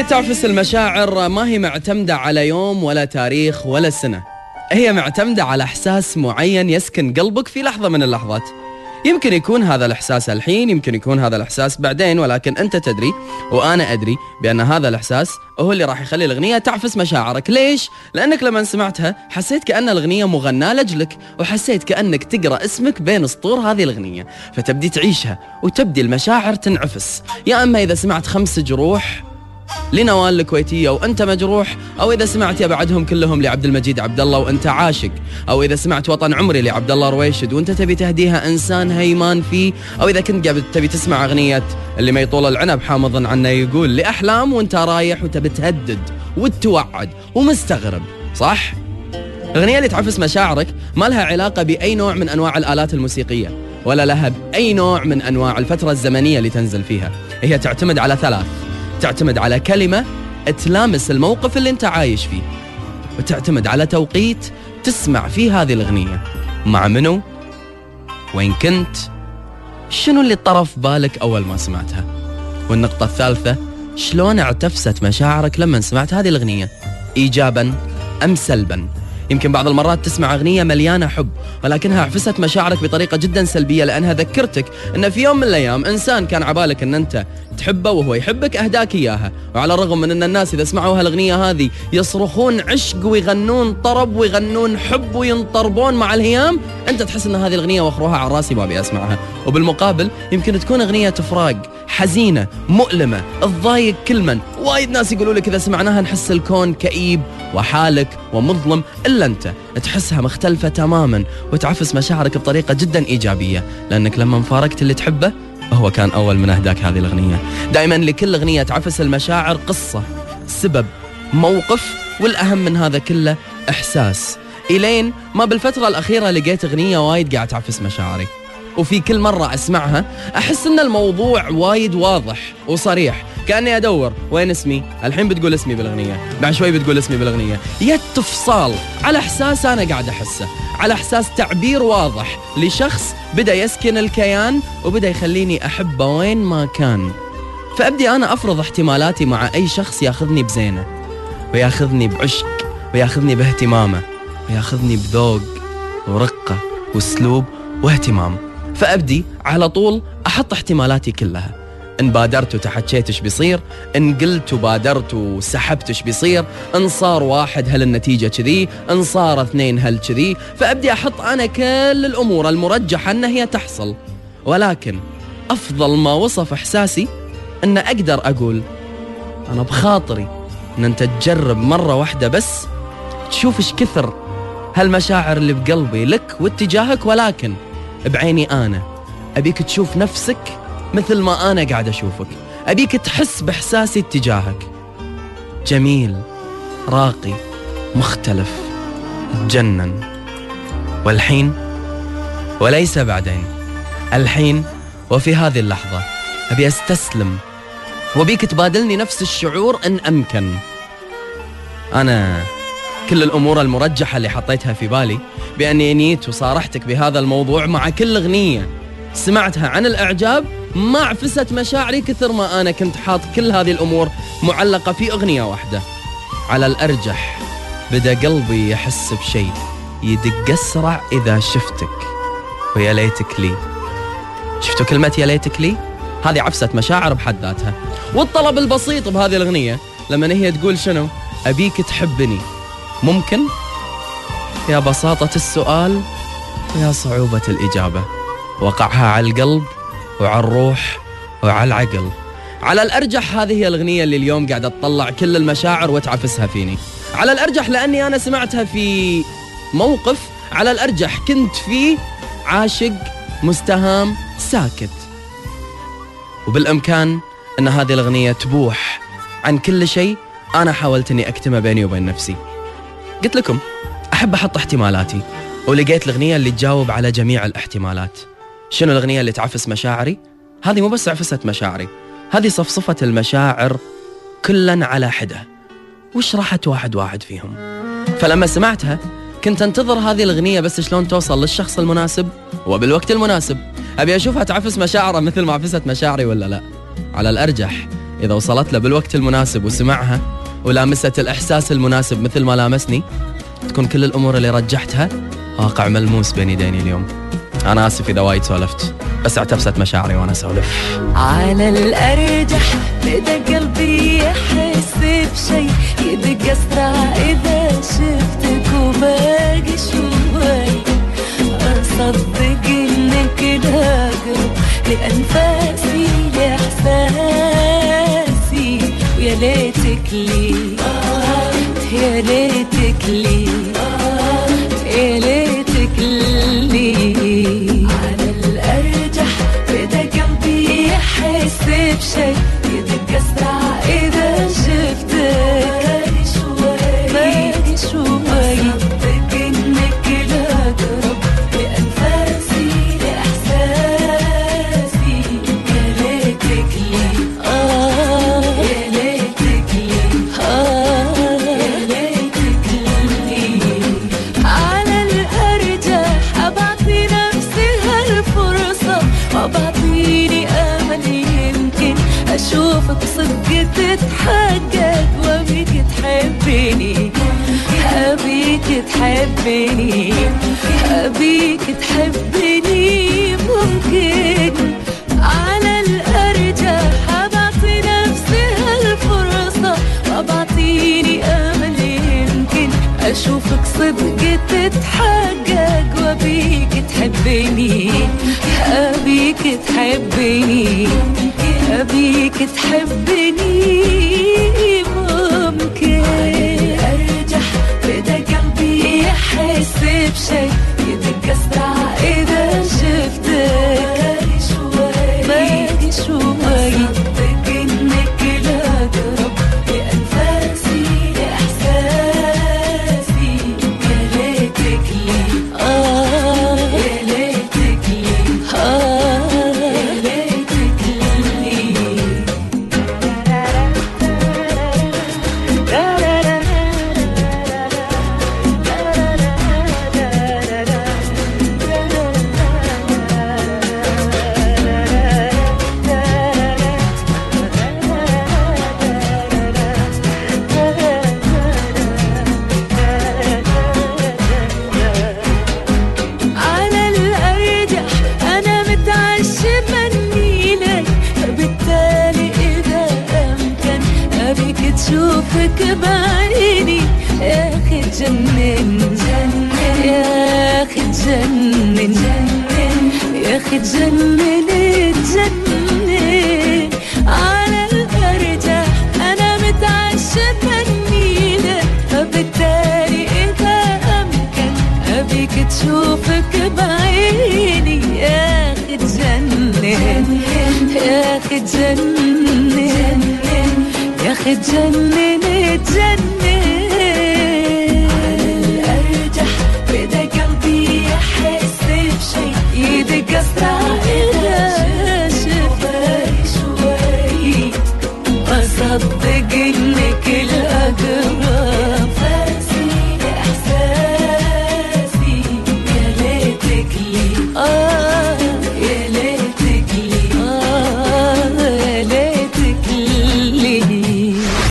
اللي تعفس المشاعر ما هي معتمدة على يوم ولا تاريخ ولا سنة. هي معتمدة على إحساس معين يسكن قلبك في لحظة من اللحظات. يمكن يكون هذا الإحساس الحين يمكن يكون هذا الإحساس بعدين ولكن أنت تدري وأنا أدري بأن هذا الإحساس هو اللي راح يخلي الأغنية تعفس مشاعرك. ليش؟ لأنك لما سمعتها حسيت كأن الأغنية مغناة لأجلك وحسيت كأنك تقرأ اسمك بين سطور هذه الأغنية. فتبدي تعيشها وتبدي المشاعر تنعفس. يا أما إذا سمعت خمس جروح لنوال الكويتية وأنت مجروح أو إذا سمعت يا بعدهم كلهم لعبد المجيد عبد الله وأنت عاشق أو إذا سمعت وطن عمري لعبد الله رويشد وأنت تبي تهديها إنسان هيمان فيه أو إذا كنت قاعد تبي تسمع أغنية اللي ما يطول العنب حامض عنه يقول لأحلام وأنت رايح وتبي تهدد وتوعد ومستغرب صح؟ الأغنية اللي تعفس مشاعرك ما لها علاقة بأي نوع من أنواع الآلات الموسيقية ولا لها بأي نوع من أنواع الفترة الزمنية اللي تنزل فيها هي تعتمد على ثلاث تعتمد على كلمة تلامس الموقف اللي انت عايش فيه وتعتمد على توقيت تسمع فيه هذه الأغنية. مع منو؟ وين كنت؟ شنو اللي طرف بالك أول ما سمعتها؟ والنقطة الثالثة شلون اعتفست مشاعرك لما سمعت هذه الأغنية؟ إيجابا أم سلبا؟ يمكن بعض المرات تسمع أغنية مليانة حب ولكنها عفست مشاعرك بطريقة جدا سلبية لأنها ذكرتك أن في يوم من الأيام إنسان كان عبالك أن أنت تحبه وهو يحبك أهداك إياها وعلى الرغم من أن الناس إذا سمعوا هالأغنية هذه يصرخون عشق ويغنون طرب ويغنون حب وينطربون مع الهيام أنت تحس أن هذه الأغنية وأخروها على راسي ما أبي أسمعها. وبالمقابل يمكن تكون أغنية فراق حزينة مؤلمة تضايق كل من. وايد ناس يقولوا لك إذا سمعناها نحس الكون كئيب وحالك ومظلم إلا أنت. تحسها مختلفة تماما وتعفس مشاعرك بطريقة جدا إيجابية. لأنك لما فارقت اللي تحبه هو كان أول من أهداك هذه الأغنية. دائما لكل أغنية تعفس المشاعر قصة سبب موقف والأهم من هذا كله إحساس. إلين ما بالفترة الأخيرة لقيت أغنية وايد قاعد تعفس مشاعري. وفي كل مرة أسمعها أحس أن الموضوع وايد واضح وصريح. كأني أدور وين اسمي. الحين بتقول اسمي بالأغنية. بعد شوي بتقول اسمي بالأغنية. يد تفصال على إحساس أنا قاعد أحسه. على إحساس تعبير واضح. لشخص بدأ يسكن الكيان وبدأ يخليني أحبه وين ما كان. فأبدي أنا أفرض احتمالاتي مع أي شخص ياخذني بزينة. وياخذني بعشق. وياخذني باهتمامه. وياخذني بذوق ورقة وأسلوب واهتمام. فأبدي على طول أحط احتمالاتي كلها. إن بادرت وتحكيت إيش بيصير إن قلت وبادرت وسحبت إيش بيصير إن صار واحد هل النتيجة كذي إن صار اثنين هل كذي فأبدي أحط أنا كل الأمور المرجحة أن هي تحصل. ولكن أفضل ما وصف إحساسي أن أقدر أقول أنا بخاطري أن أنت تجرب مرة واحدة بس تشوف إيش كثر هالمشاعر اللي بقلبي لك واتجاهك ولكن بعيني أنا أبيك تشوف نفسك مثل ما أنا قاعد أشوفك. أبيك تحس بإحساسي اتجاهك جميل راقي مختلف تجنن والحين؟ وليس بعدين. الحين وفي هذه اللحظة أبي أستسلم. وبيك تبادلني نفس الشعور إن أمكن. أنا كل الأمور المرجحة اللي حطيتها في بالي بأني نيت وصارحتك بهذا الموضوع مع كل أغنية سمعتها عن الإعجاب ما عفست مشاعري كثر ما أنا كنت حاط كل هذه الأمور معلقة في أغنية واحدة. على الأرجح بدأ قلبي يحس بشيء يدق أسرع إذا شفتك ويا ليتك لي. شفتوا كلمة يا ليتك لي؟ هذه عفسة مشاعر بحد ذاتها. والطلب البسيط بهذه الأغنية لما هي تقول شنو؟ أبيك تحبني. ممكن؟ يا بساطة السؤال ويا صعوبة الإجابة. وقعها على القلب وعلى الروح وعلى العقل. على الأرجح هذه هي الأغنية اللي اليوم قاعدة تطلع كل المشاعر وتعفسها فيني. على الأرجح لأني أنا سمعتها في موقف. على الأرجح كنت فيه عاشق مستهام ساكت. وبالإمكان أن هذه الأغنية تبوح عن كل شيء أنا حاولت أني أكتمه بيني وبين نفسي. قلت لكم أحب أحط احتمالاتي ولقيت الأغنية اللي تجاوب على جميع الاحتمالات. شنو الأغنية اللي تعفس مشاعري؟ هذه مو بس عفست مشاعري هذه صفصفة المشاعر كلا على حدة. وشرحت واحد واحد فيهم؟ فلما سمعتها كنت أنتظر هذه الأغنية بس شلون توصل للشخص المناسب؟ وبالوقت المناسب. أبي أشوفها تعفس مشاعره مثل ما عفست مشاعري ولا لا؟ على الأرجح إذا وصلت له بالوقت المناسب وسمعها ولامست الإحساس المناسب مثل ما لامسني تكون كل الأمور اللي رجحتها واقع ملموس بين يديني اليوم. أنا آسف إذا وايد سولفت بس اعتبست مشاعري وأنا أسولف. على الأرجح بدا قلبي يحس بشي يدق أسرع إذا شفتك وباقي شوي. أصدق إنك لاقرب لأنفاسي لإحساسي. ويا ليتك لي يا ليتك لي. يحس بشي يدق تحبني أبيك تحبني ممكن. على الأرجح أبعطي نفسي هالفرصة وأبعطيني أمل يمكن. أشوفك صدق تتحقق وأبيك تحبني أبيك تحبني أبيك تحبني ممكن. يحس بشي يا أخي تجنن تجنن على مني لك فبالتالي إذا أمكن أبيك تشوفك بعيني. يا أخي تجنن يا تجنن يا تجنن صدق إنك الأقرب.